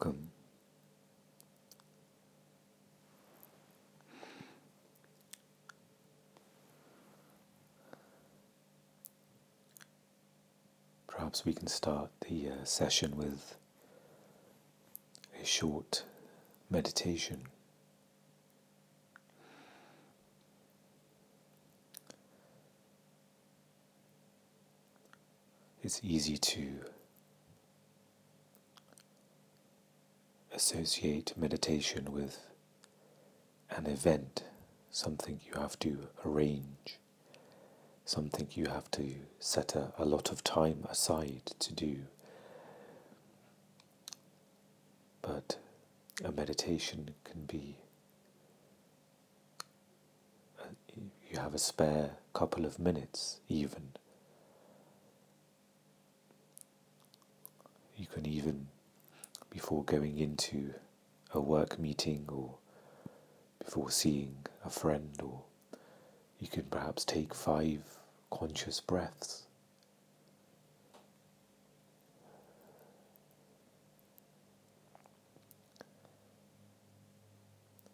Welcome. Perhaps we can start the uh, session with a short meditation. It's easy to associate meditation with an event, something you have to arrange, something you have to set a, a lot of time aside to do. But a meditation can be, uh, you have a spare couple of minutes even. You can even before going into a work meeting or before seeing a friend, or you can perhaps take five conscious breaths.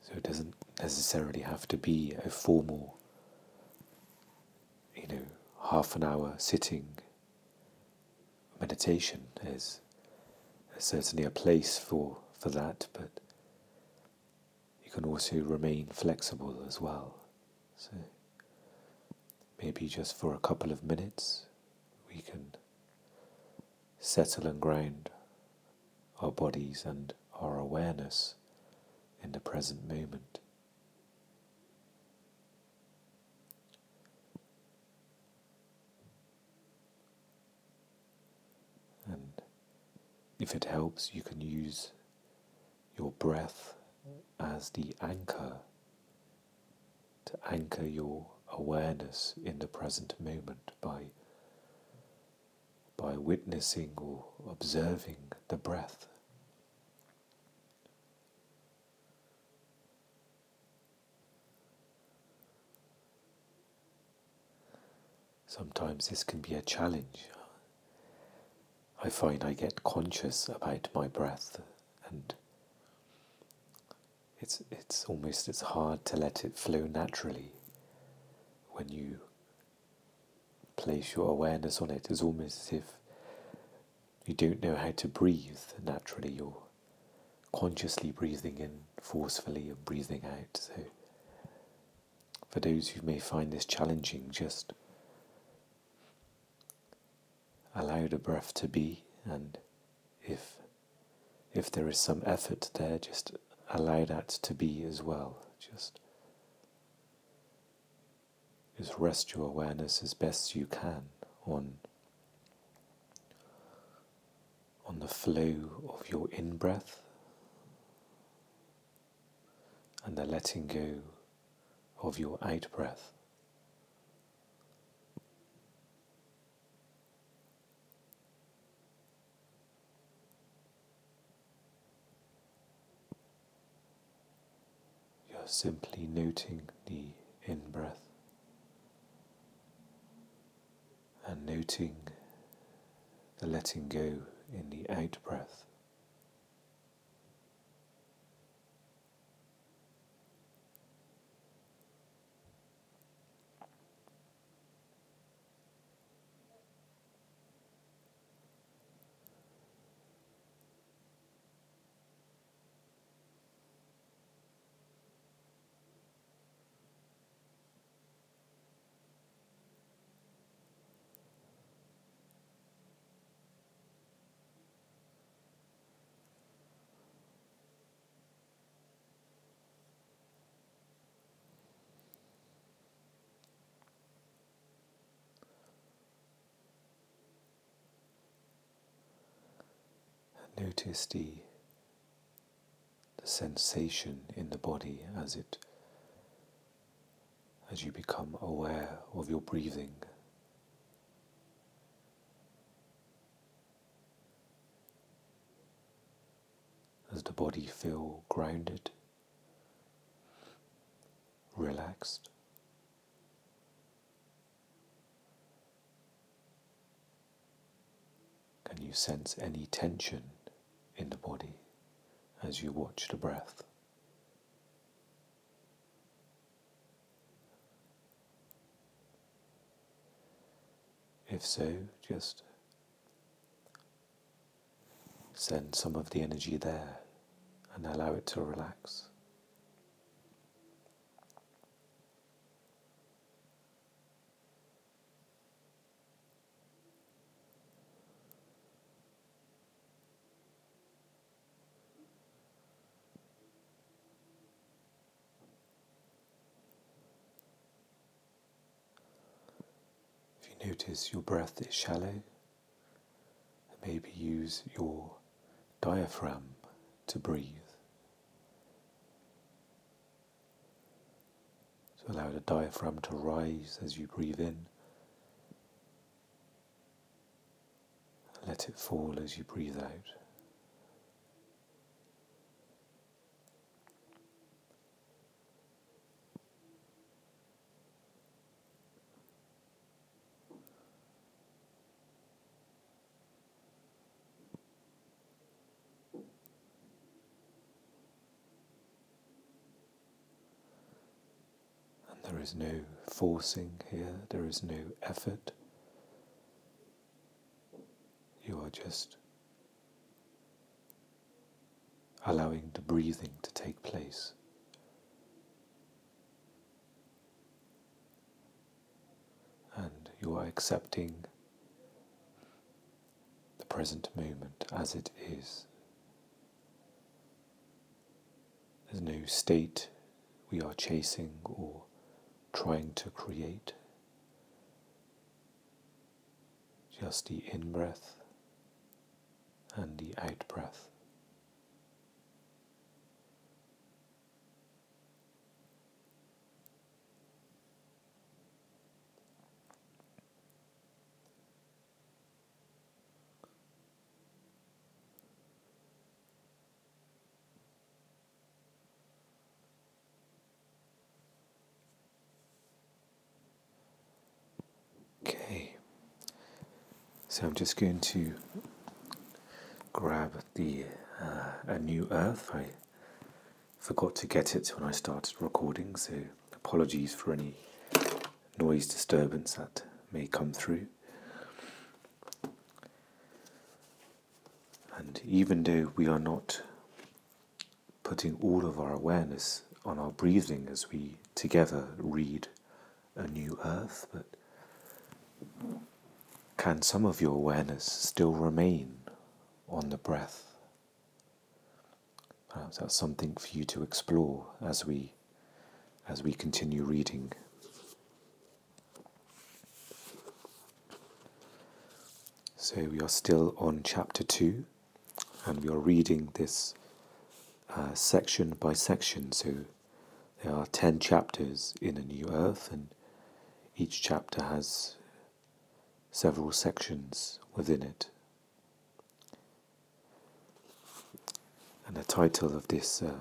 So it doesn't necessarily have to be a formal, you know, half an hour sitting meditation. There's certainly a place for, for that, but you can also remain flexible as well. So maybe just for a couple of minutes we can settle and ground our bodies and our awareness in the present moment. If it helps, you can use your breath as the anchor to anchor your awareness in the present moment by by witnessing or observing the breath. Sometimes this can be a challenge. I find I get conscious about my breath and it's it's almost it's hard to let it flow naturally when you place your awareness on it. It's almost as if you don't know how to breathe naturally. You're consciously breathing in forcefully and breathing out. So, for those who may find this challenging, just allow the breath to be, and if if there is some effort there, just allow that to be as well. Just just rest your awareness as best you can on on the flow of your in breath and the letting go of your out breath. Simply noting the in breath and noting the letting go in the out breath. Notice the, the sensation in the body as it as you become aware of your breathing. Does the body feel grounded, relaxed? Can you sense any tension in the body. as you watch the breath. If so, just send some of the energy there and allow it to relax. Notice your breath is shallow. Maybe use your diaphragm to breathe. So allow the diaphragm to rise as you breathe in. Let it fall as you breathe out. There is no forcing here, there is no effort. You are just allowing the breathing to take place. And you are accepting the present moment as it is. There's no state we are chasing or trying to create. Just the in breath and the out breath. So I'm just going to grab the uh, a new earth. I forgot to get it when I started recording, so apologies for any noise disturbance that may come through. And even though we are not putting all of our awareness on our breathing as we together read a new earth, but can some of your awareness still remain on the breath? Perhaps that's something for you to explore as we as we continue reading. So we are still on chapter two, and we are reading this uh, section by section. So there are ten chapters in a new earth, and each chapter has several sections within it. And the title of this uh,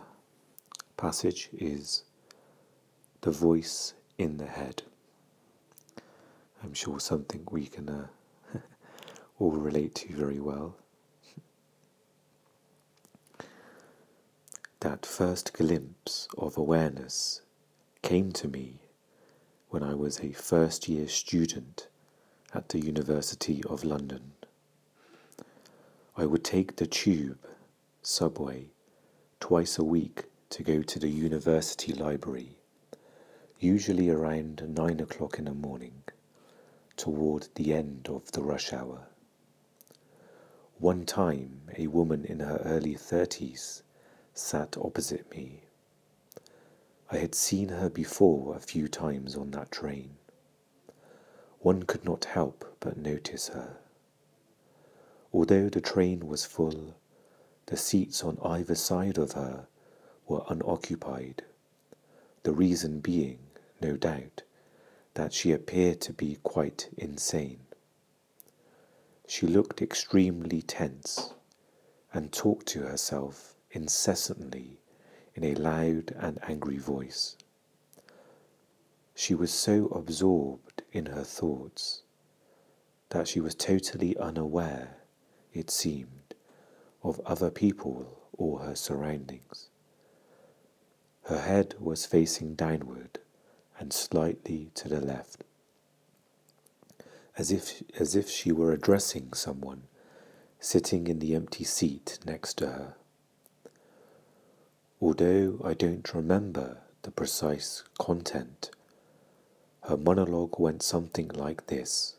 passage is The Voice in the Head. I'm sure something we can uh, all relate to very well. That first glimpse of awareness came to me when I was a first year student at the University of London. I would take the tube, subway, twice a week to go to the university library, usually around nine o'clock in the morning, toward the end of the rush hour. One time, a woman in her early thirties sat opposite me. I had seen her before a few times on that train. One could not help but notice her. Although the train was full, the seats on either side of her were unoccupied, the reason being, no doubt, that she appeared to be quite insane. She looked extremely tense and talked to herself incessantly in a loud and angry voice. She was so absorbed in her thoughts that she was totally unaware, it seemed, of other people or her surroundings. Her head was facing downward and slightly to the left, as if, as if she were addressing someone sitting in the empty seat next to her. Although I don't remember the precise content, her monologue went something like this.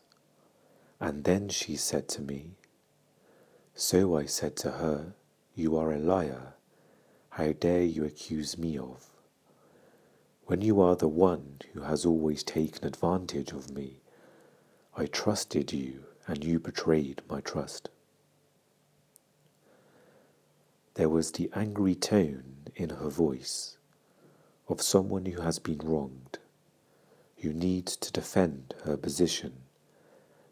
And then she said to me, So I said to her, You are a liar. How dare you accuse me of? When you are the one who has always taken advantage of me, I trusted you and you betrayed my trust. There was the angry tone in her voice of someone who has been wronged, who need to defend her position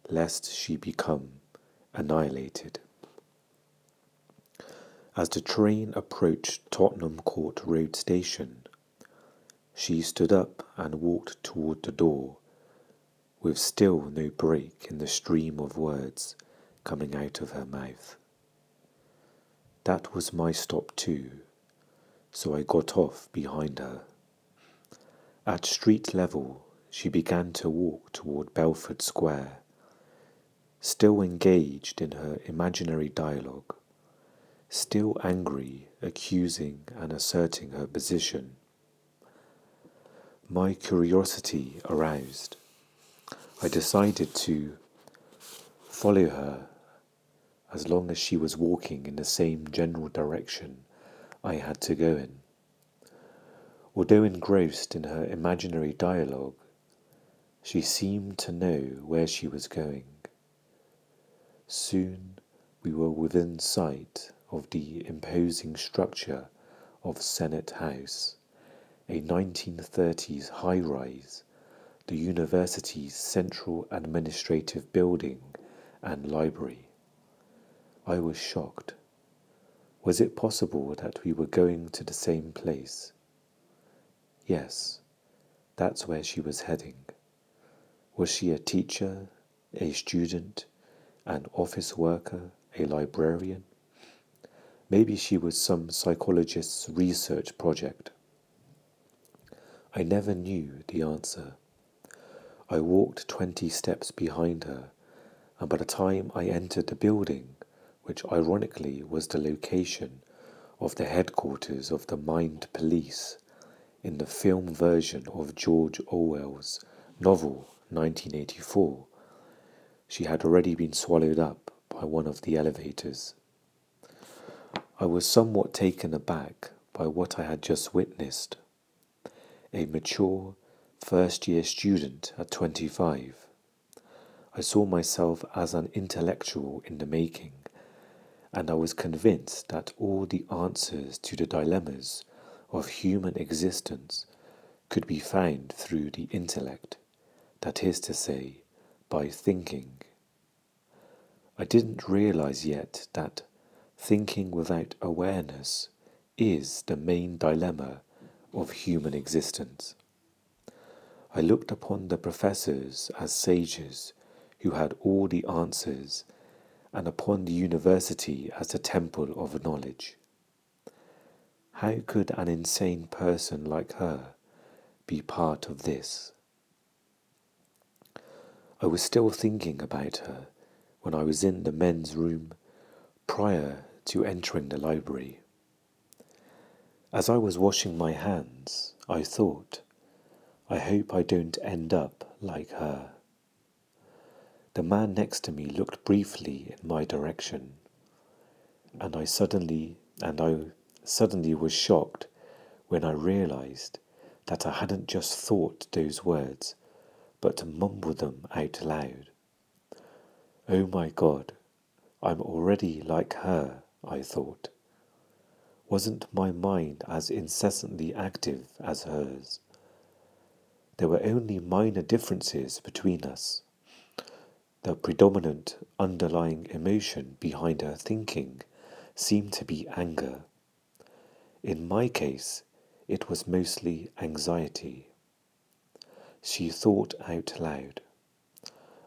lest she become annihilated. As the train approached Tottenham Court Road Station, she stood up and walked toward the door, with still no break in the stream of words coming out of her mouth. That was my stop too, so I got off behind her. At street level, she began to walk toward Bedford Square, still engaged in her imaginary dialogue, still angry, accusing, and asserting her position. My curiosity aroused. I decided to follow her as long as she was walking in the same general direction I had to go in. Although engrossed in her imaginary dialogue, she seemed to know where she was going. Soon we were within sight of the imposing structure of Senate House, a 1930s high rise, the university's central administrative building and library. I was shocked. Was it possible that we were going to the same place? Yes, that's where she was heading. Was she a teacher, a student, an office worker, a librarian? Maybe she was some psychologist's research project. I never knew the answer. I walked twenty steps behind her, and by the time I entered the building, which ironically was the location of the headquarters of the Mind Police in the film version of George Orwell's novel 1984. She had already been swallowed up by one of the elevators. I was somewhat taken aback by what I had just witnessed. A mature first year student at 25. I saw myself as an intellectual in the making and I was convinced that all the answers to the dilemmas of human existence could be found through the intellect, that is to say, by thinking. I didn't realize yet that thinking without awareness is the main dilemma of human existence. I looked upon the professors as sages who had all the answers and upon the university as a temple of knowledge. How could an insane person like her be part of this? I was still thinking about her when I was in the men's room prior to entering the library. As I was washing my hands, I thought, I hope I don't end up like her. The man next to me looked briefly in my direction, and I suddenly and I suddenly was shocked when I realized that I hadn't just thought those words, but to mumble them out loud. Oh my God, I'm already like her, I thought. Wasn't my mind as incessantly active as hers? There were only minor differences between us the predominant underlying emotion behind her thinking seemed to be anger. In my case, it was mostly anxiety. She thought out loud.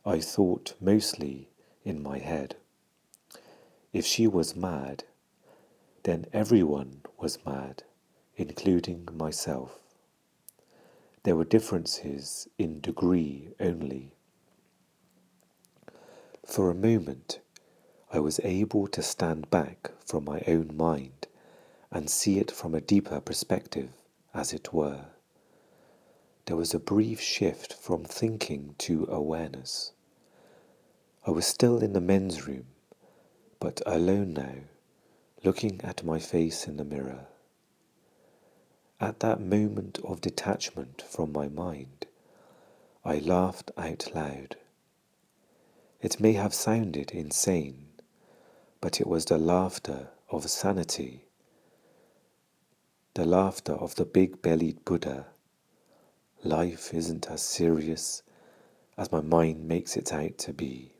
I thought mostly in my head. If she was mad, then everyone was mad, including myself. There were differences in degree only. For a moment, I was able to stand back from my own mind and see it from a deeper perspective, as it were. There was a brief shift from thinking to awareness. I was still in the men's room, but alone now, looking at my face in the mirror. At that moment of detachment from my mind, I laughed out loud. It may have sounded insane, but it was the laughter of sanity, the laughter of the big bellied Buddha. Life isn't as serious as my mind makes it out to be.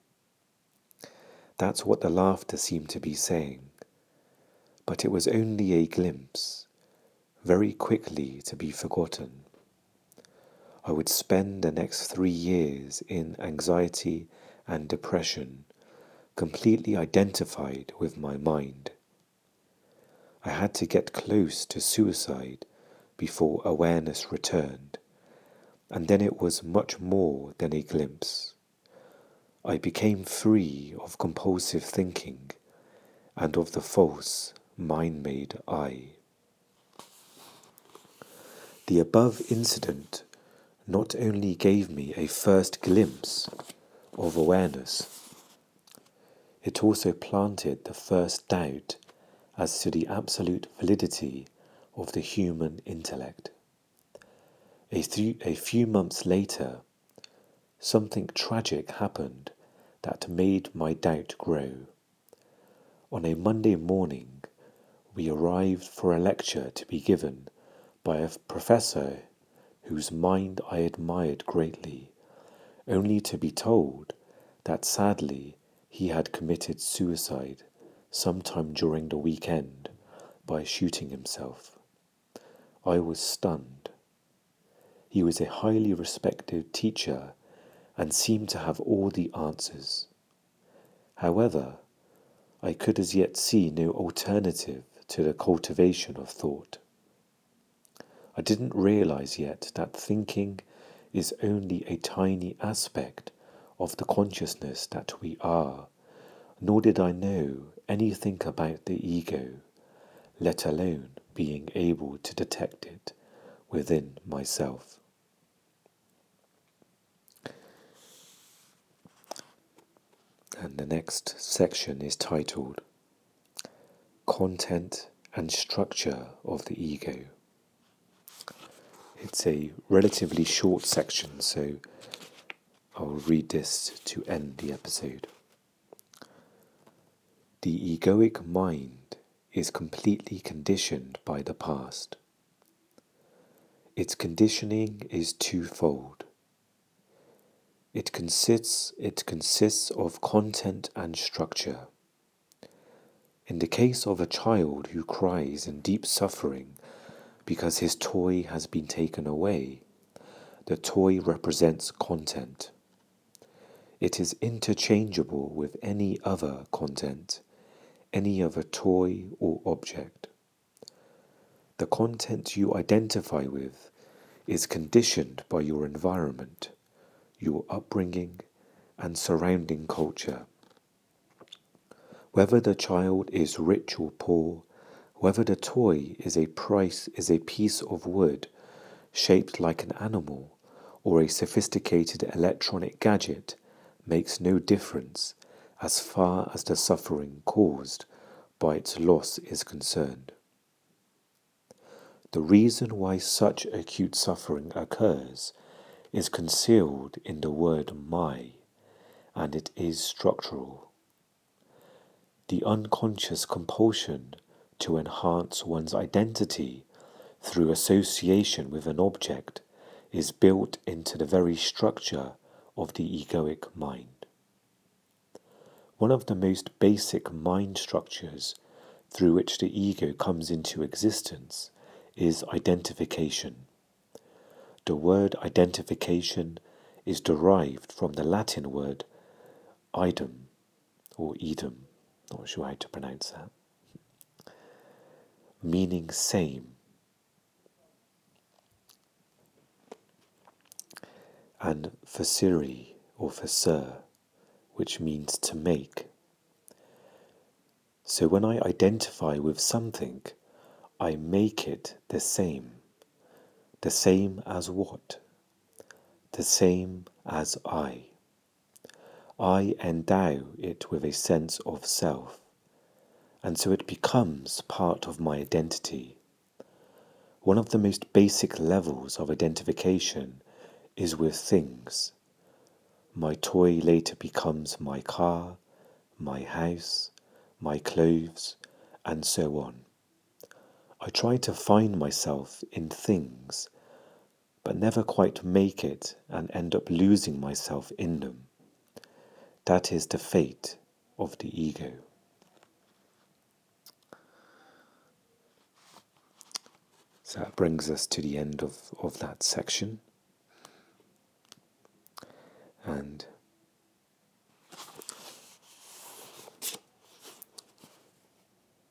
That's what the laughter seemed to be saying, but it was only a glimpse, very quickly to be forgotten. I would spend the next three years in anxiety and depression, completely identified with my mind. I had to get close to suicide before awareness returned, and then it was much more than a glimpse. I became free of compulsive thinking and of the false mind made I. The above incident not only gave me a first glimpse of awareness. It also planted the first doubt as to the absolute validity of the human intellect. A, a few months later, something tragic happened that made my doubt grow. On a Monday morning, we arrived for a lecture to be given by a professor whose mind I admired greatly only to be told that sadly he had committed suicide sometime during the weekend by shooting himself. I was stunned. He was a highly respected teacher and seemed to have all the answers. However, I could as yet see no alternative to the cultivation of thought. I didn't realize yet that thinking is only a tiny aspect of the consciousness that we are, nor did I know anything about the ego, let alone being able to detect it within myself. And the next section is titled Content and Structure of the Ego. It's a relatively short section, so I'll read this to end the episode. The egoic mind is completely conditioned by the past. Its conditioning is twofold. It consists, it consists of content and structure. In the case of a child who cries in deep suffering because his toy has been taken away. The toy represents content. It is interchangeable with any other content, any other toy or object. The content you identify with is conditioned by your environment, your upbringing, and surrounding culture. Whether the child is rich or poor, whether the toy is a price is a piece of wood shaped like an animal or a sophisticated electronic gadget makes no difference as far as the suffering caused by its loss is concerned. The reason why such acute suffering occurs is concealed in the word my, and it is structural. The unconscious compulsion to enhance one's identity through association with an object is built into the very structure of the egoic mind. One of the most basic mind structures through which the ego comes into existence is identification. The word identification is derived from the Latin word idem or idem, not sure how to pronounce that. meaning same. And facere or facer, which means to make. So when I identify with something, I make it the same. The same as what? The same as I. I endow it with a sense of self, and so it becomes part of my identity. One of the most basic levels of identification is with things. My toy later becomes my car, my house, my clothes, and so on. I try to find myself in things, but never quite make it and end up losing myself in them. That is the fate of the ego. So that brings us to the end of, of that section. And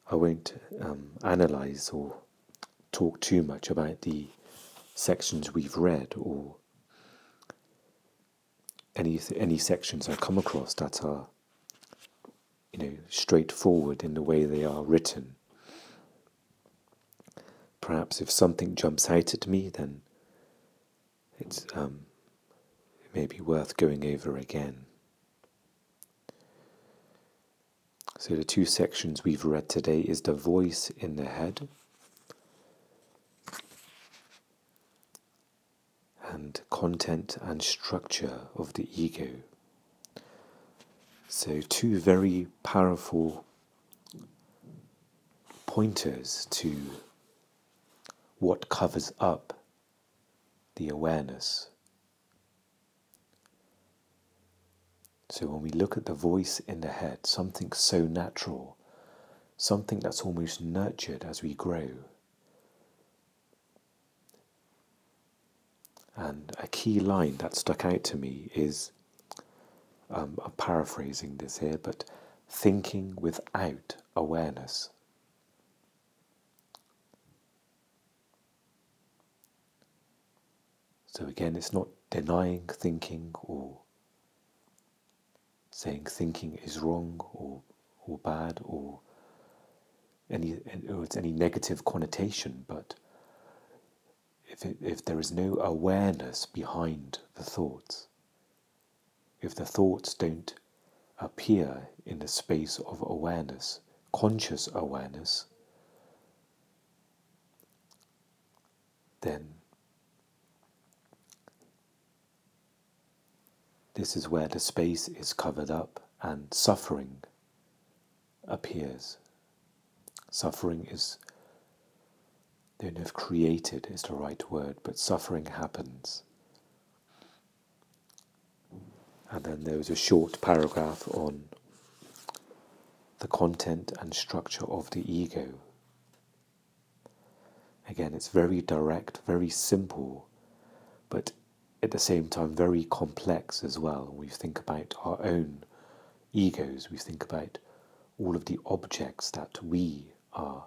I won't um, analyze or talk too much about the sections we've read or any any sections I come across that are you know straightforward in the way they are written. Perhaps if something jumps out at me, then it's um, it may be worth going over again. So the two sections we've read today is the voice in the head and content and structure of the ego. So two very powerful pointers to what covers up the awareness. So when we look at the voice in the head, something so natural, something that's almost nurtured as we grow. And a key line that stuck out to me is um, I'm paraphrasing this here, but thinking without awareness. So again, it's not denying thinking or saying thinking is wrong or or bad or any or it's any negative connotation, but if it, if there is no awareness behind the thoughts, if the thoughts don't appear in the space of awareness, conscious awareness, then This is where the space is covered up and suffering appears. Suffering is, don't know if created is the right word, but suffering happens. And then there was a short paragraph on the content and structure of the ego. Again, it's very direct, very simple, but at the same time very complex as well. We think about our own egos, we think about all of the objects that we are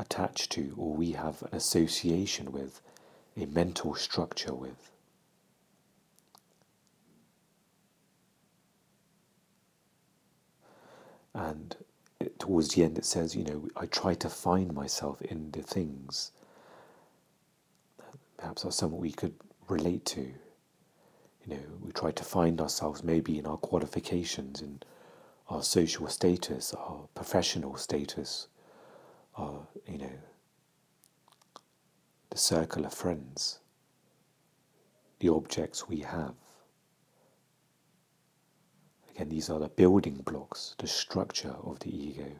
attached to or we have an association with, a mental structure with. And towards the end, it says, you know, I try to find myself in the things. That perhaps that's something we could relate to. You know, we try to find ourselves maybe in our qualifications, in our social status, our professional status, our, you know, the circle of friends, the objects we have. Again, these are the building blocks, the structure of the ego.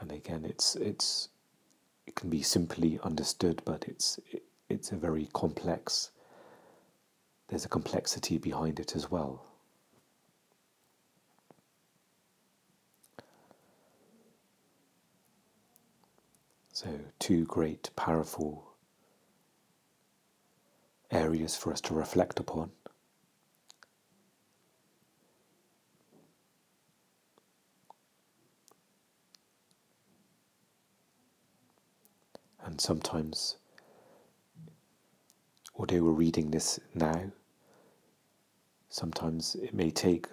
And again, it's it's it can be simply understood, but it's it, it's a very complex. There's a complexity behind it as well. So, two great, powerful areas for us to reflect upon. And sometimes, although we're reading this now, sometimes it may take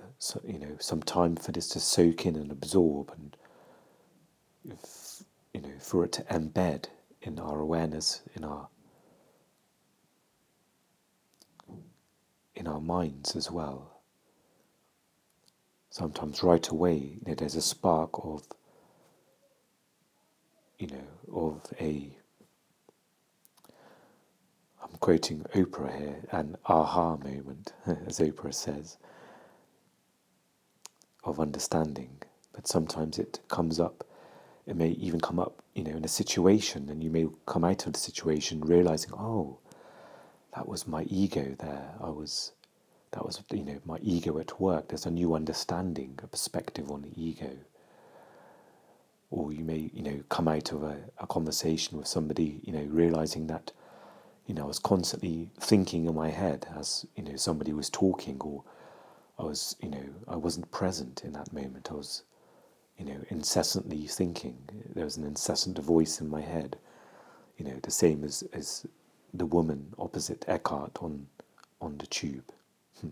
you know some time for this to soak in and absorb. And if you know for it to embed in our awareness, in our in our minds as well. Sometimes right away, you know, there's a spark of, you know, of a. I'm quoting Oprah here, an aha moment, as Oprah says, of understanding. But sometimes it comes up, it may even come up, you know, in a situation, and you may come out of the situation realizing, oh, that was my ego there. I was, that was, you know, my ego at work. There's a new understanding, a perspective on the ego. Or you may, you know, come out of a, a conversation with somebody, you know, realizing that, you know, I was constantly thinking in my head as, you know, somebody was talking or I was, you know, I wasn't present in that moment. I was, you know, incessantly thinking. There was an incessant voice in my head, you know, the same as, as the woman opposite Eckhart on on the tube. Hmm.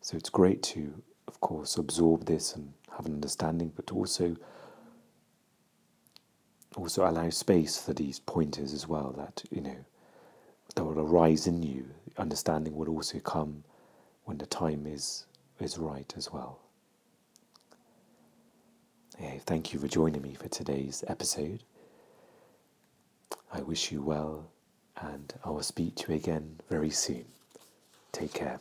So it's great to, of course, absorb this and have an understanding, but also also allow space for these pointers as well. That you know that will arise in you. Understanding will also come when the time is is right as well. Hey, thank you for joining me for today's episode. I wish you well, and I will speak to you again very soon. Take care.